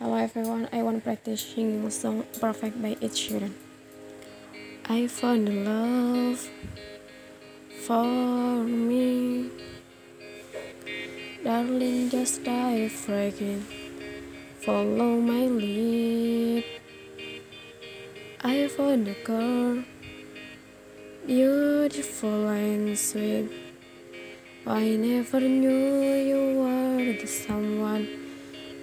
Hello everyone, I want to practice singing song Perfect by Ed Sheeran. I found love for me. Darling, just dive right in. Follow my lead. I found a girl, beautiful and sweet. I never knew you were the someone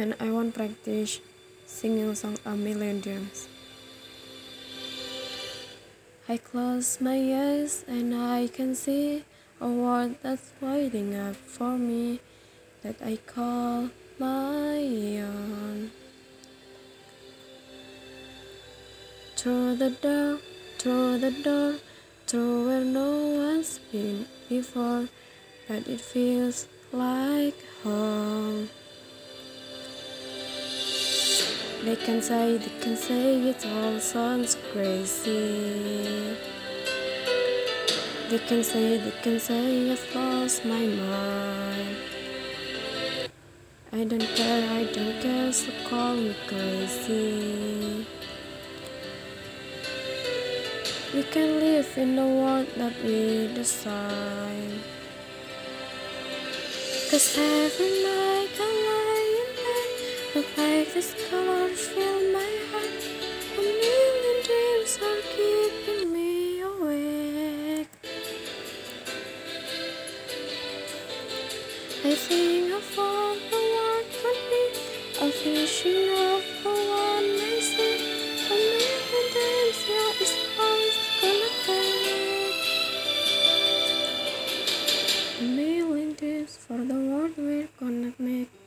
And I want practice singing song a million times. I close my eyes and I can see a world that's waiting up for me that I call my own. Through the door, through the door, through where no one's been before, but it feels like home. They can say, they can say it all sounds crazy. They can say, they can say I've lost my mind. I don't care, I don't care, so call me crazy. We can live in the world that we design. Cause every night I like the stars fill my heart, a million dreams are keeping me awake. I think of all the world could be, a vision of the one I see. A million dreams, yeah, it's always gonna take. A million dreams for the world we're gonna make.